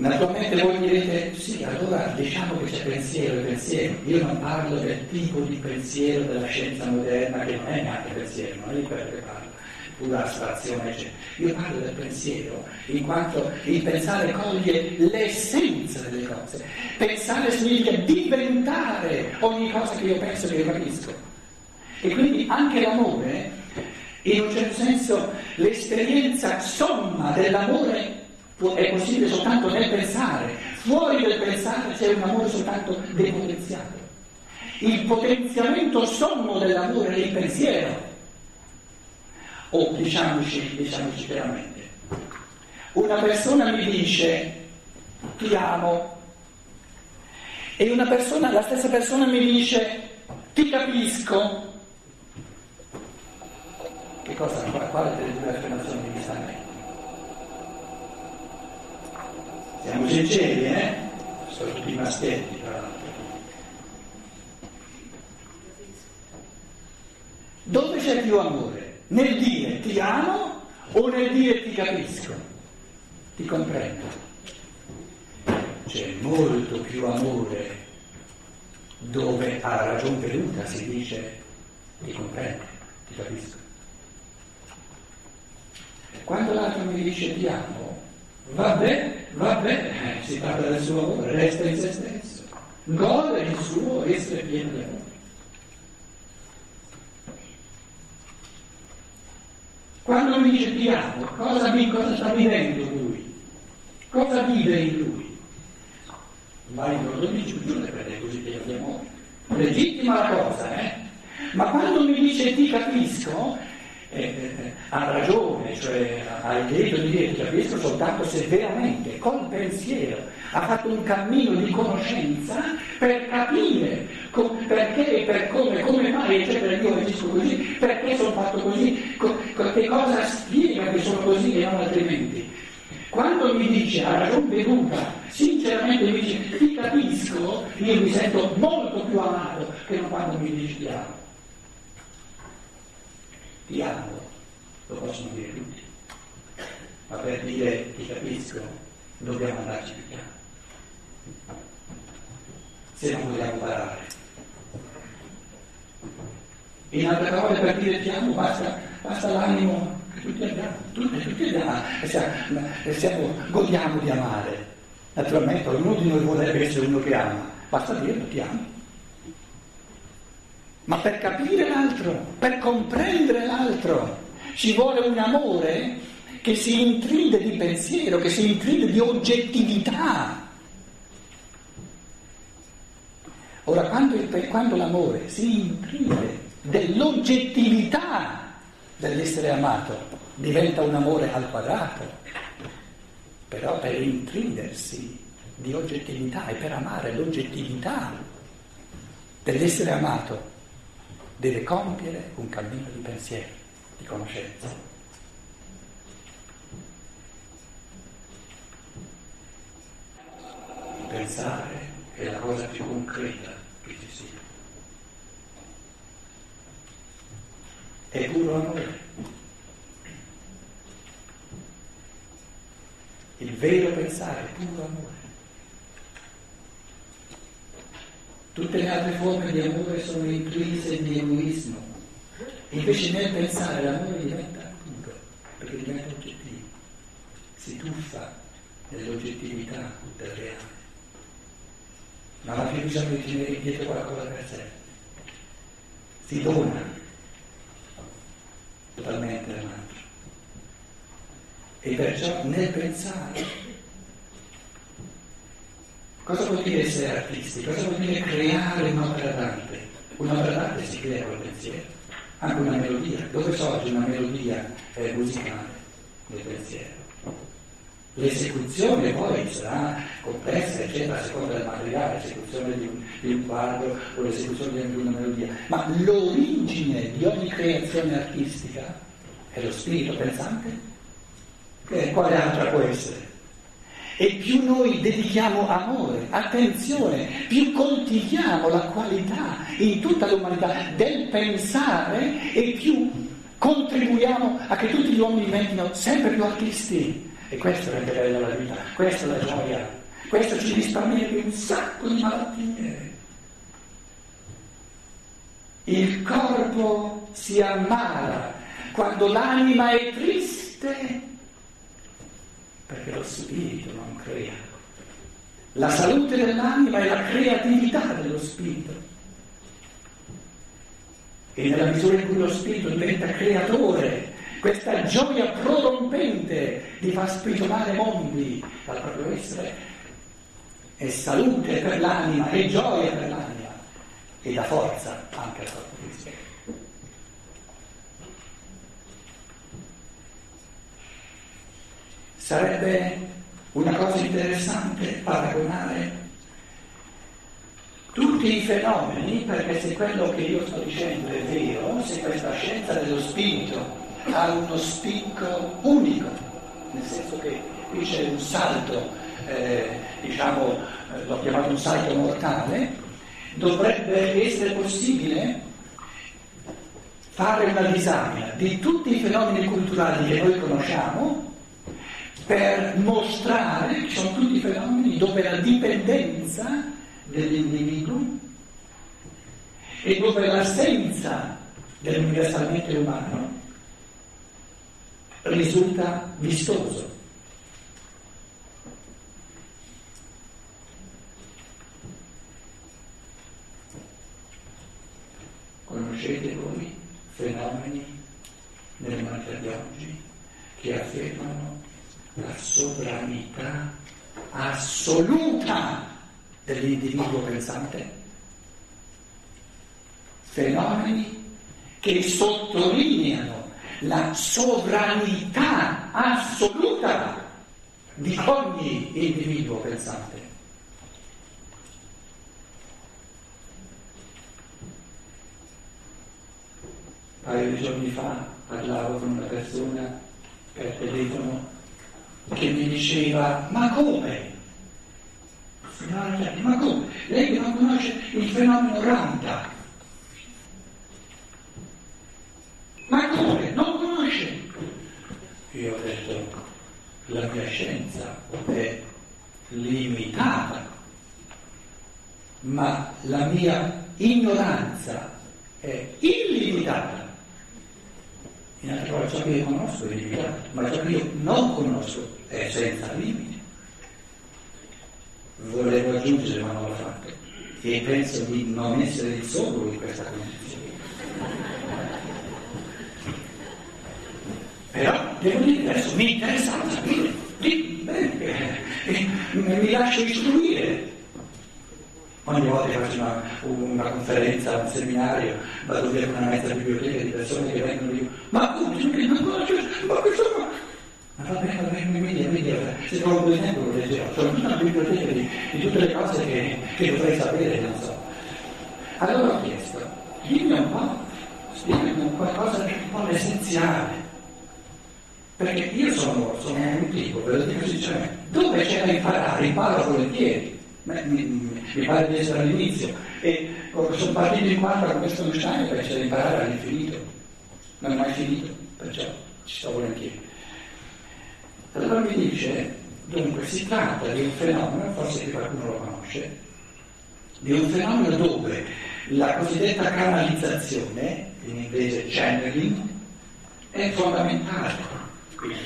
Naturalmente voi mi direte, sì, allora diciamo che c'è pensiero e pensiero. Io non parlo del tipo di pensiero della scienza moderna, che non è neanche pensiero, non è di quello che parlo, pura astrazione, eccetera. Io parlo del pensiero, in quanto il pensare coglie l'essenza delle cose. Pensare significa diventare ogni cosa che io penso che io capisco. E quindi anche l'amore, in un certo senso, l'esperienza somma dell'amore è possibile soltanto nel pensare, fuori del pensare c'è un amore soltanto depotenziato. Il potenziamento sommo dell'amore il pensiero. O diciamoci, diciamoci chiaramente, una persona mi dice ti amo e una persona, la stessa persona mi dice ti capisco. Che cosa? Quale delle due affermazioni mi sta meglio? Siamo sinceri, eh? Sono tutti maschietti, tra l'altro. Dove c'è più amore? Nel dire ti amo o nel dire ti capisco? Ti comprendo. C'è molto più amore dove a ragion veduta si dice ti comprendo, ti capisco. Quando l'altro mi dice ti amo, Vabbè, vabbè, eh, si parla del suo amore, resta in se stesso, gode il suo essere pieno di amore. Quando mi dice ti amo, cosa, cosa sta vivendo lui? Cosa vive in lui? Ma in loro dice giù perché è così pieno di amore. Legittima la cosa, eh? Ma quando mi dice ti capisco, eh, ha ragione, cioè ha il diritto di dire che capisco soltanto se veramente, col pensiero, ha fatto un cammino di conoscenza per capire com- perché, per come, come mai, eccetera, io agisco così, perché sono fatto così, co- che cosa spiega che sono così e non altrimenti. Quando mi dice a ragion veduta, sinceramente mi dice ti capisco, io mi sento molto più amato che non quando mi dice ti amo, lo possono dire tutti, ma per dire ti capisco dobbiamo andarci più piano, se non vogliamo parare. In altre parole, per dire ti amo basta, basta l'animo che tutti abbiamo, tutti, tutti abbiamo, e siamo, godiamo di amare. Naturalmente ognuno di noi vorrebbe essere uno che ama, basta dirlo, ti amo ma per capire l'altro, per comprendere l'altro, ci vuole un amore che si intride di pensiero, che si intride di oggettività. Ora, quando, il, quando l'amore si intride dell'oggettività dell'essere amato, diventa un amore al quadrato, però per intridersi di oggettività e per amare l'oggettività dell'essere amato deve compiere un cammino di pensiero, di conoscenza. Pensare è la cosa più concreta che ci sia. È puro amore. Il vero pensare è puro amore. Tutte le altre forme di amore sono intrise di egoismo. Invece nel pensare l'amore diventa puro, perché diventa oggettivo. Si tuffa nell'oggettività del reale. Ma la fiducia di tenere dietro qualcosa per sé. Si dona totalmente all'altro. E perciò nel pensare Cosa vuol dire essere artisti? Cosa vuol dire creare un'opera d'arte? Un'opera d'arte si crea col pensiero, anche una melodia. Dove sorge una melodia eh, musicale? Nel pensiero. L'esecuzione poi sarà complessa, eccetera, a seconda del materiale, l'esecuzione di un, di un quadro o l'esecuzione di una melodia. Ma l'origine di ogni creazione artistica è lo spirito pensante. E quale altra può essere? E più noi dedichiamo amore, attenzione, più coltiviamo la qualità in tutta l'umanità del pensare e più contribuiamo a che tutti gli uomini diventino sempre più artisti, E questo rende bella la vita, questa è la gioia, questo ci risparmia un sacco di malattie. Il corpo si ammala quando l'anima è triste, perché lo spirito non crea. La salute dell'anima è la creatività dello spirito. E nella misura in cui lo spirito diventa creatore, questa gioia prorompente di far sprigionare mondi dal proprio essere, è salute per l'anima, è gioia per l'anima e dà forza anche al corpo fisico. Sarebbe una cosa interessante paragonare tutti i fenomeni, perché se quello che io sto dicendo è vero, se questa scienza dello spirito ha uno spicco unico, nel senso che qui c'è un salto, eh, diciamo, eh, l'ho chiamato un salto mortale, dovrebbe essere possibile fare una disamina di tutti i fenomeni culturali che noi conosciamo per mostrare che sono tutti fenomeni dove la dipendenza dell'individuo e dove l'assenza dell'universalmente umano risulta vistoso. Conoscete voi fenomeni nell'umanità di oggi che affermano la sovranità assoluta dell'individuo pensante? Fenomeni che sottolineano la sovranità assoluta di ogni individuo pensante. paio di giorni fa parlavo con una persona per telefono che mi diceva ma come? Ma come? Lei non conosce il fenomeno Ranta? Ma come? Non conosce? Io ho detto la mia scienza è limitata, ma la mia ignoranza è illimitata. In altre parole, ciò che io conosco è limitato, ma che io non conosco è senza limiti. Volevo aggiungere, ma non l'ho fatto, e penso di non essere il solo in questa condizione. Però devo dire adesso mi interessava sapere, bene, eh, mi lascio istruire Ogni volta che faccio una, una, conferenza, un seminario, vado via con una mezza biblioteca di persone che vengono lì, ma come, ma cosa, ma questo qua? Ma va bene, va bene, mi dia, mi dia, se trovo due tempo lo leggerò, sono tutta una biblioteca di, di tutte le cose che, che dovrei sapere, non so. Allora ho chiesto, dimmi un po', spiegami qualcosa di un po' l'essenziale. Perché io sono, sono un tipo, ve lo dico sinceramente, dove c'è da imparare, imparo volentieri. Mi, pare di essere all'inizio. E sono partito in quattro con questo Einstein perché c'è da imparare all'infinito. Non è mai finito perciò ci sto volentieri. Allora mi dice dunque si tratta di un fenomeno forse che qualcuno lo conosce di un fenomeno dove la cosiddetta canalizzazione in inglese channeling è fondamentale. Quindi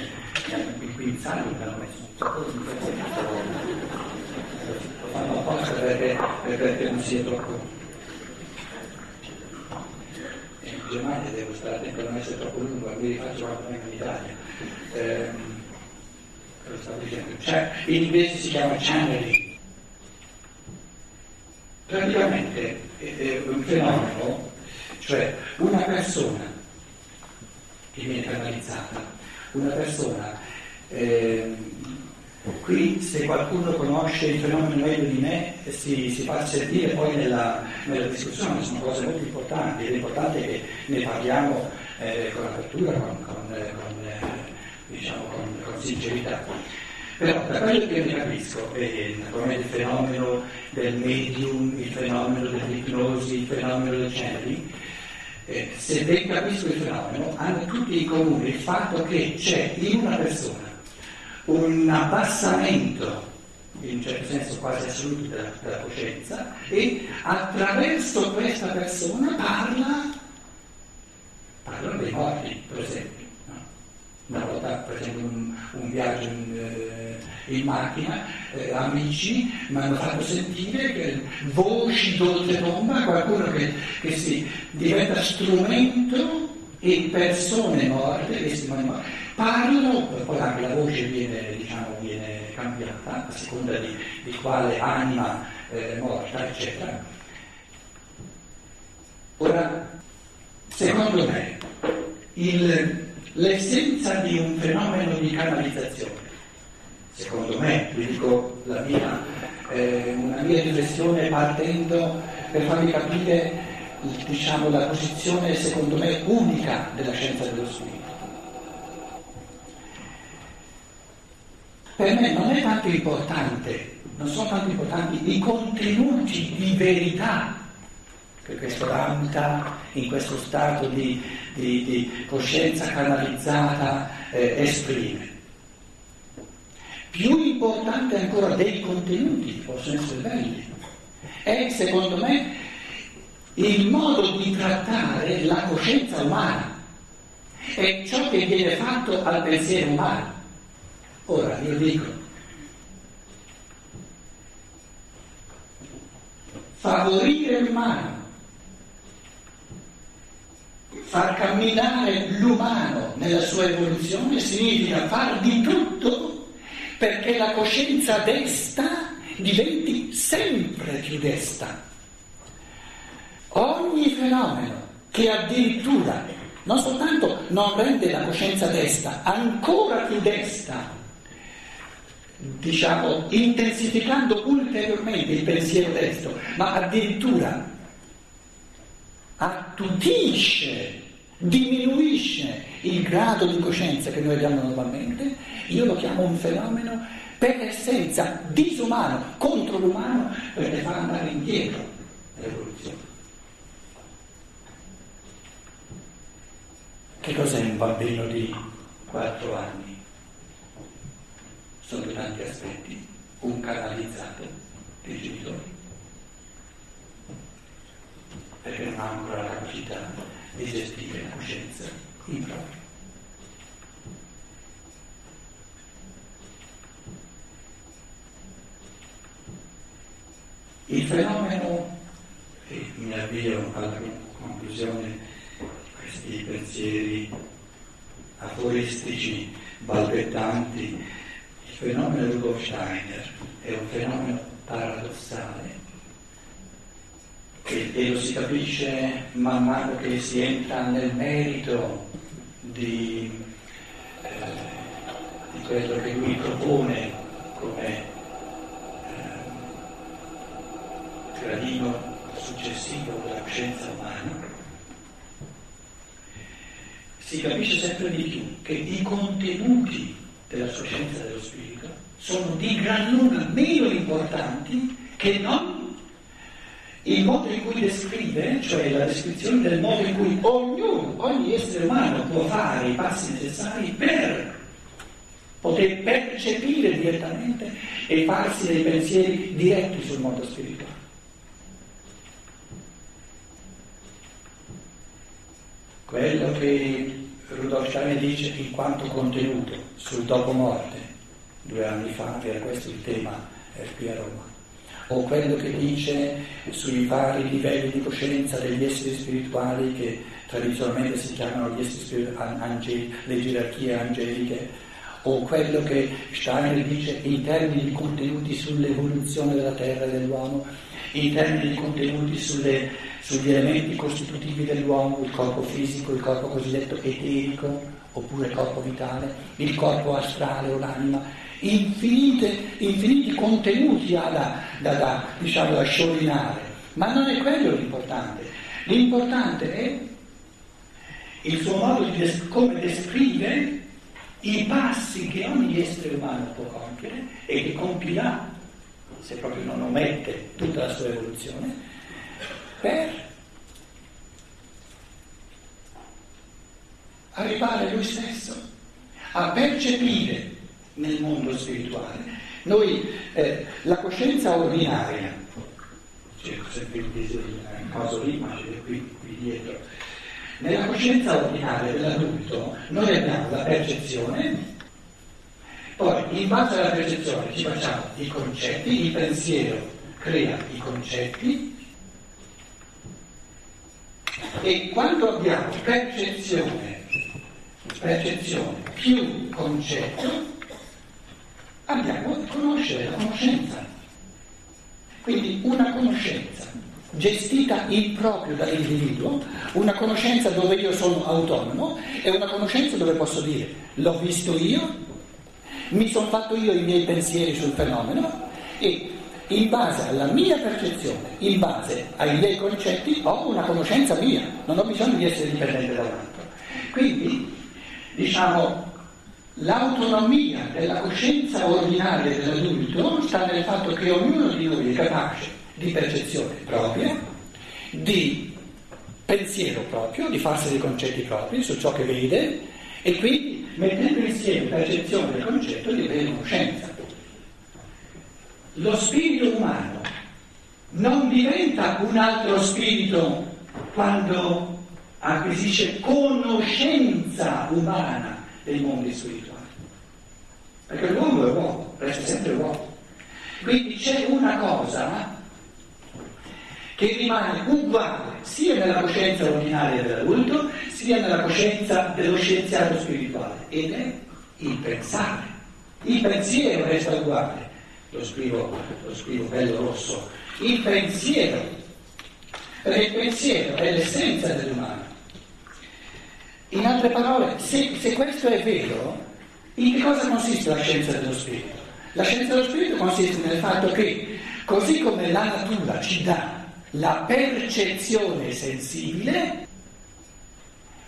il pinzaglio che hanno messo un sacco di fanno apposta perché, perché non sia troppo. In Germania devo stare attento a non essere troppo lungo, mi rifaccio quando vengo in Italia. Eh, lo stavo dicendo. Cioè, in inglese si chiama channeling. Praticamente è un fenomeno, cioè una persona che viene canalizzata, una persona eh, Qui se qualcuno conosce il fenomeno meglio di me si, si fa sentire poi nella, nella, discussione, sono cose molto importanti ed è importante che ne parliamo eh, con apertura, con, con, eh, con, eh, diciamo, con, sincerità. Però da quello che ne capisco, eh, naturalmente il fenomeno del medium, il fenomeno dell'ipnosi, il fenomeno del channeling, eh, se ben capisco il fenomeno, hanno tutti in comune il fatto che c'è in una persona un abbassamento in un certo senso quasi assoluto della, della coscienza e attraverso questa persona parla, parlano dei morti, per esempio. Una volta, esempio, un, un viaggio in, eh, in macchina, eh, amici mi hanno fatto sentire che voci d'oltrepomba, qualcuno che, che si diventa strumento e persone morte, testimoni morti, parlano, poi anche la voce viene, diciamo, viene cambiata a seconda di, di quale anima eh, morta, eccetera. Ora, secondo me, il, l'essenza di un fenomeno di canalizzazione, secondo me, vi dico la mia, eh, una mia riflessione partendo per farvi capire diciamo, la posizione secondo me unica della scienza dello spirito. Per me non è tanto importante, non sono tanto importanti i contenuti di verità che questo Ramta in questo stato di, di, di coscienza canalizzata eh, esprime. Più importante ancora dei contenuti, possono essere belli, è secondo me il modo di trattare la coscienza umana è ciò che viene fatto al pensiero umano. Ora io dico, favorire l'umano, far camminare l'umano nella sua evoluzione significa far di tutto perché la coscienza desta diventi sempre più desta ogni fenomeno che addirittura non soltanto non rende la coscienza desta, ancora più desta, diciamo, intensificando ulteriormente il pensiero destro, ma addirittura attutisce, diminuisce il grado di coscienza che noi abbiamo normalmente, io lo chiamo un fenomeno per essenza disumano contro l'umano perché fa andare indietro l'evoluzione. Che cos'è un bambino di 4 anni? Sono tanti aspetti. Un canalizzato dei genitori. Perché non ha ancora la capacità di gestire la coscienza in proprio. Il fenomeno, e mi avvio alla conclusione pensieri aforistici, balbettanti. Il fenomeno Rudolf Steiner è un fenomeno paradossale e, e lo si capisce man mano che si entra nel merito di, eh, di quello che lui propone come eh, gradino successivo della coscienza umana si capisce sempre di più che i contenuti della sua scienza dello spirito sono di gran lunga meno importanti che non il modo in cui descrive, cioè la descrizione del modo in cui ognuno, ogni essere umano può fare i passi necessari per poter percepire direttamente e farsi dei pensieri diretti sul mondo spirituale. quello che Rudolf Steiner dice in quanto contenuto sul dopo morte, due anni fa era questo il tema eh, qui a Roma, o quello che dice sui vari livelli di coscienza degli esseri spirituali che tradizionalmente si chiamano gli esseri spirituali, angeli, le gerarchie angeliche, o quello che Steiner dice in termini di contenuti sull'evoluzione della terra e dell'uomo, in termini di contenuti sulle, sugli elementi costitutivi dell'uomo, il corpo fisico, il corpo cosiddetto eterico, oppure corpo vitale, il corpo astrale o l'anima, infinite, infiniti contenuti ha da, da, da, diciamo, da sciorinare, ma non è quello l'importante. L'importante è il suo modo di des- come descrive i passi che ogni essere umano può compiere e che compirà se proprio non omette tutta la sua evoluzione, per arrivare lui stesso a percepire nel mondo spirituale. Noi, eh, la coscienza ordinaria, cerco sempre il disegno, caso lì, ma c'è qui, qui dietro, nella coscienza ordinaria dell'adulto noi abbiamo la percezione, poi in base alla percezione ci facciamo i concetti, il pensiero crea i concetti, e quando abbiamo percezione, percezione più concetto, abbiamo conoscere, la conoscenza. Quindi una conoscenza gestita in proprio dall'individuo, una conoscenza dove io sono autonomo e una conoscenza dove posso dire l'ho visto io, mi sono fatto io i miei pensieri sul fenomeno e in base alla mia percezione, in base ai miei concetti, ho una conoscenza mia, non ho bisogno di essere dipendente da un altro. Quindi, diciamo, l'autonomia della coscienza ordinaria dell'adulto sta nel fatto che ognuno di noi è capace di percezione propria, di pensiero proprio, di farsi dei concetti propri su ciò che vede e quindi mettendo insieme percezione e concetto di avere conoscenza. Lo spirito umano non diventa un altro spirito quando acquisisce conoscenza umana dei mondi spirituali. Perché l'uomo è uomo, resta sempre uomo. Quindi c'è una cosa che rimane uguale sia nella coscienza ordinaria dell'adulto sia nella coscienza dello scienziato spirituale ed è il pensare. Il pensiero resta uguale, lo scrivo, lo scrivo bello rosso, il pensiero, perché il pensiero è l'essenza dell'umano. In altre parole, se, se questo è vero, in che cosa consiste la scienza dello spirito? La scienza dello spirito consiste nel fatto che, così come la natura ci dà la percezione sensibile,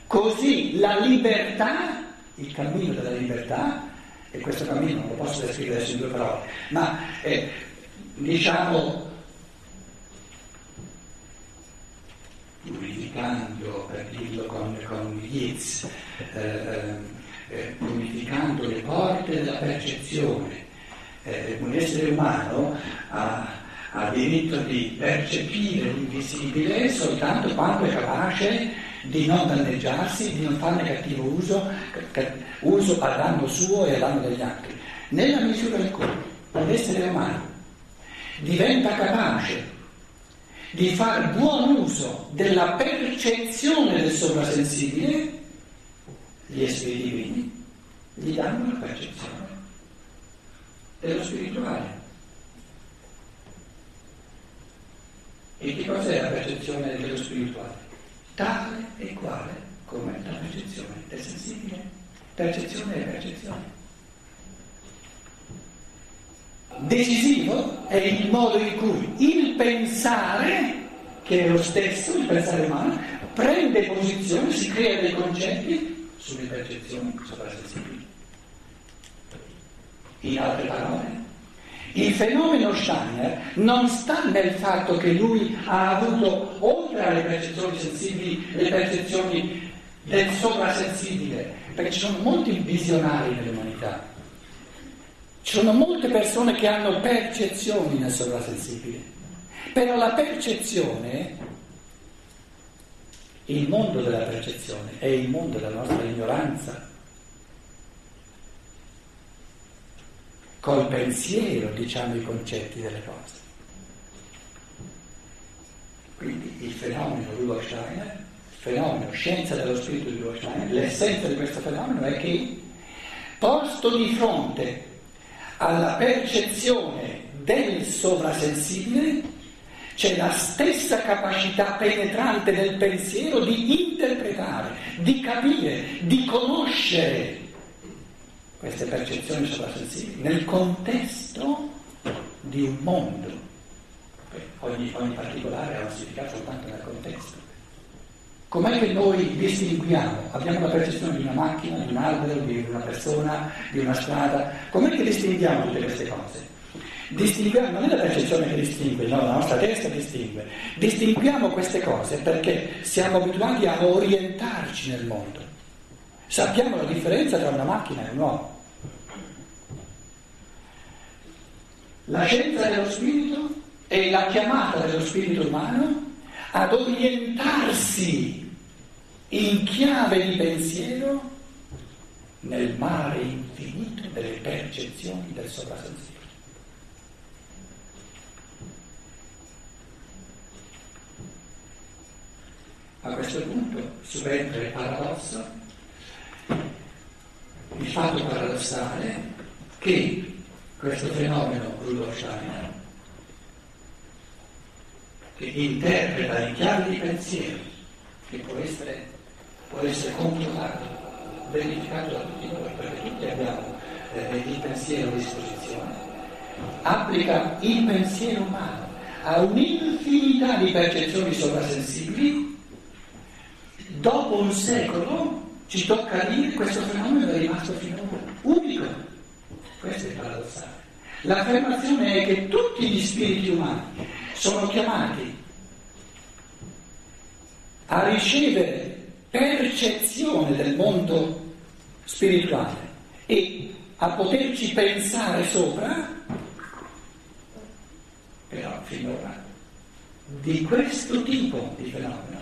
così la libertà, il cammino della libertà, e questo cammino non lo posso descrivere in due parole, ma eh, diciamo purificando, per dirlo con, con Yeats, eh, eh, purificando le porte della percezione. Eh, un essere umano ha, ha diritto di percepire l'invisibile soltanto quando è capace di non danneggiarsi, di non farne cattivo uso, uso a danno suo e a danno degli altri. Nella misura in cui un essere umano diventa capace di fare buon uso della percezione del sovrasensibile, gli esseri divini gli danno la percezione dello spirituale. E che cos'è la percezione dello spirituale? Tale e quale come la percezione del sensibile. Percezione è percezione. Decisivo è il modo in cui il pensare, che è lo stesso, il pensare umano, prende posizione, si crea dei concetti sulle percezioni sovrasensibili. In altre parole, il fenomeno Steiner non sta nel fatto che lui ha avuto, oltre alle percezioni sensibili, le percezioni del sovrasensibile, perché ci sono molti visionari nell'umanità. Ci sono molte persone che hanno percezioni nel sovrasensibile, però la percezione, il mondo della percezione, è il mondo della nostra ignoranza col pensiero diciamo i concetti delle cose. Quindi il fenomeno Rudolf Steiner, il fenomeno scienza dello spirito di Rudolf Steiner, l'essenza di questo fenomeno è che posto di fronte alla percezione del sovrasensibile c'è la stessa capacità penetrante del pensiero di interpretare, di capire, di conoscere queste percezioni sovrasensibili nel contesto di un mondo. Ogni, ogni particolare ha un significato soltanto nel contesto. Com'è che noi distinguiamo? Abbiamo la percezione di una macchina, di un albero, di una persona, di una strada. Com'è che distinguiamo tutte queste cose? Distinguiamo, non è la percezione che distingue, no, la nostra testa distingue. Distinguiamo queste cose perché siamo abituati a orientarci nel mondo. Sappiamo la differenza tra una macchina e un uomo. La scienza dello spirito è la chiamata dello spirito umano ad orientarsi in chiave di pensiero nel mare infinito delle percezioni del sovrasensibile. A questo punto subentra il paradosso, il fatto paradossale che questo fenomeno Rudolf Steiner, che interpreta in chiave di pensiero, che può essere, può essere controllato, verificato da tutti noi, perché tutti abbiamo eh, il pensiero a disposizione, applica il pensiero umano a un'infinità di percezioni sovrasensibili Dopo un secolo ci tocca dire che questo fenomeno è rimasto finora unico. Questo è il paradossale. L'affermazione è che tutti gli spiriti umani sono chiamati a ricevere percezione del mondo spirituale e a poterci pensare sopra, però finora di questo tipo di fenomeno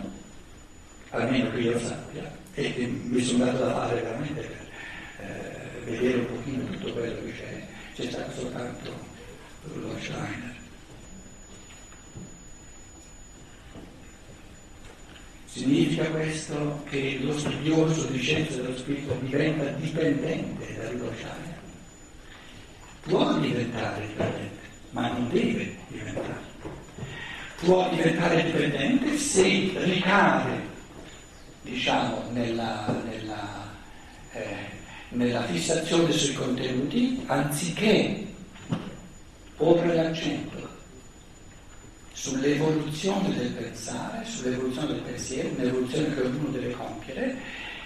almeno che io sappia, e, e mi sono dato da fare veramente per eh, vedere un pochino tutto quello che c'è, c'è stato soltanto lo Steiner. Significa questo che lo studioso di scienza dello spirito diventa dipendente da Rudolf Steiner? Può diventare dipendente, ma non deve diventare. Può diventare dipendente se ricade diciamo, nella, nella fissazione sui contenuti, anziché porre l'accento sull'evoluzione del pensare, sull'evoluzione del pensiero, un'evoluzione che ognuno deve compiere,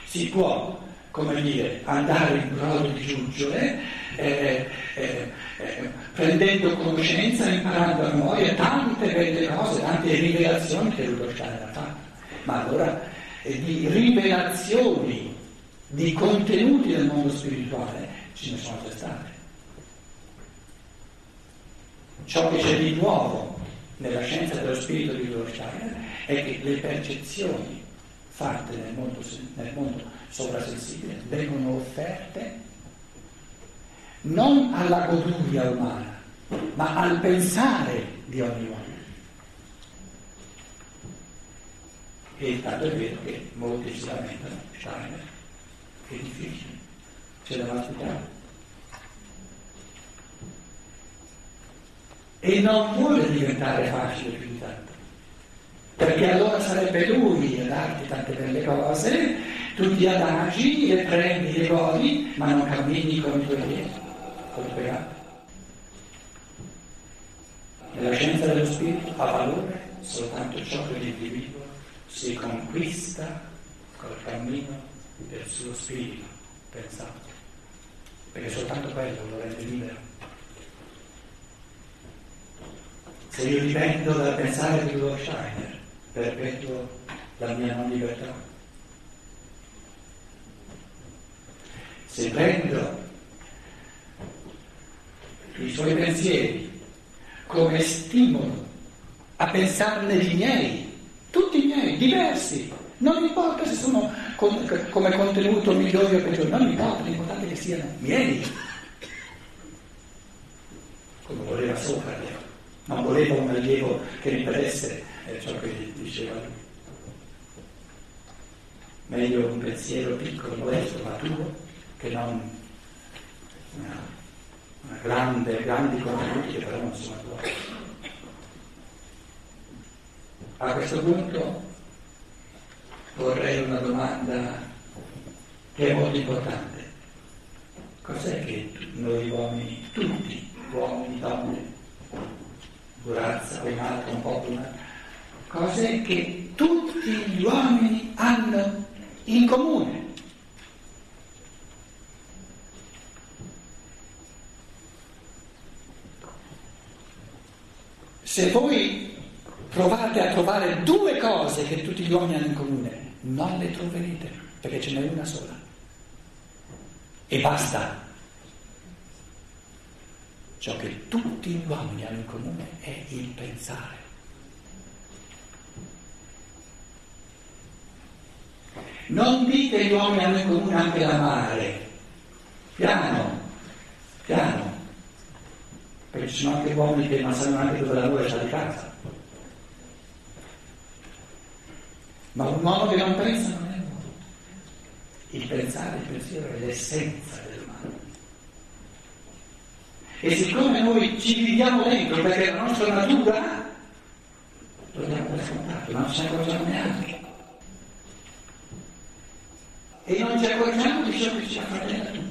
si può, come dire, andare in brodo di giuggiole, eh, eh, eh, prendendo conoscenza, imparando a memoria tante belle cose, tante rivelazioni che Rudolf Steiner ha fatto. Ma allora di rivelazioni di contenuti del mondo spirituale ce ne sono già state. Ciò che c'è di nuovo nella scienza dello spirito di Rudolf Steiner è che le percezioni fatte nel mondo, nel mondo sovrasensibile vengono offerte non alla goduria umana, ma al pensare di ogni uomo. E tanto è vero che molti si lamentano, Steiner, è difficile, c'è da masticare. E non vuole diventare facile più tanto, perché allora sarebbe lui a darti tante belle cose, tu ti adagi, le prendi, le godi, ma non cammini con i tuoi piedi, con i tuoi gambe. Nella scienza dello spirito ha valore soltanto ciò che l'individuo si conquista col cammino suo spirito pensato, perché soltanto quello lo rende libero. Se io dipendo dal pensare di Rudolf Steiner, perpetuo la mia non libertà. Se prendo i suoi pensieri come stimolo a pensarne di miei, tutti miei, diversi. Non importa se sono con, come contenuto migliori o peggiori, non importa, l'importante è che siano miei. Come voleva Socrate, non voleva un allievo che ripetesse ciò che diceva lui. Meglio un pensiero piccolo, modesto, ma tuo, che non una, una grande, grandi contenuti che però non sono tuoi. A questo punto vorrei una domanda che è molto importante. Cos'è che noi uomini, tutti, uomini, donne, Burazza, un altro, un po' una, cos'è che tutti gli uomini hanno in comune? Se voi provate a trovare due cose che tutti gli uomini hanno in comune, non le troverete, perché ce n'è una sola. E basta. ciò che tutti gli uomini hanno in comune è il pensare. Non dite gli uomini hanno in comune anche l'amare. Piano, piano. Perché ci sono anche uomini che non sanno neanche dove lavora sta di casa. Ma un uomo che non pensa non è uomo. Il pensare, il pensiero è l'essenza dell'umano. E siccome noi ci viviamo dentro perché la nostra natura, lo diamo per scontato, non ce ne accorgiamo neanche. E non ci accorgiamo di ciò che ci affratella tutti, che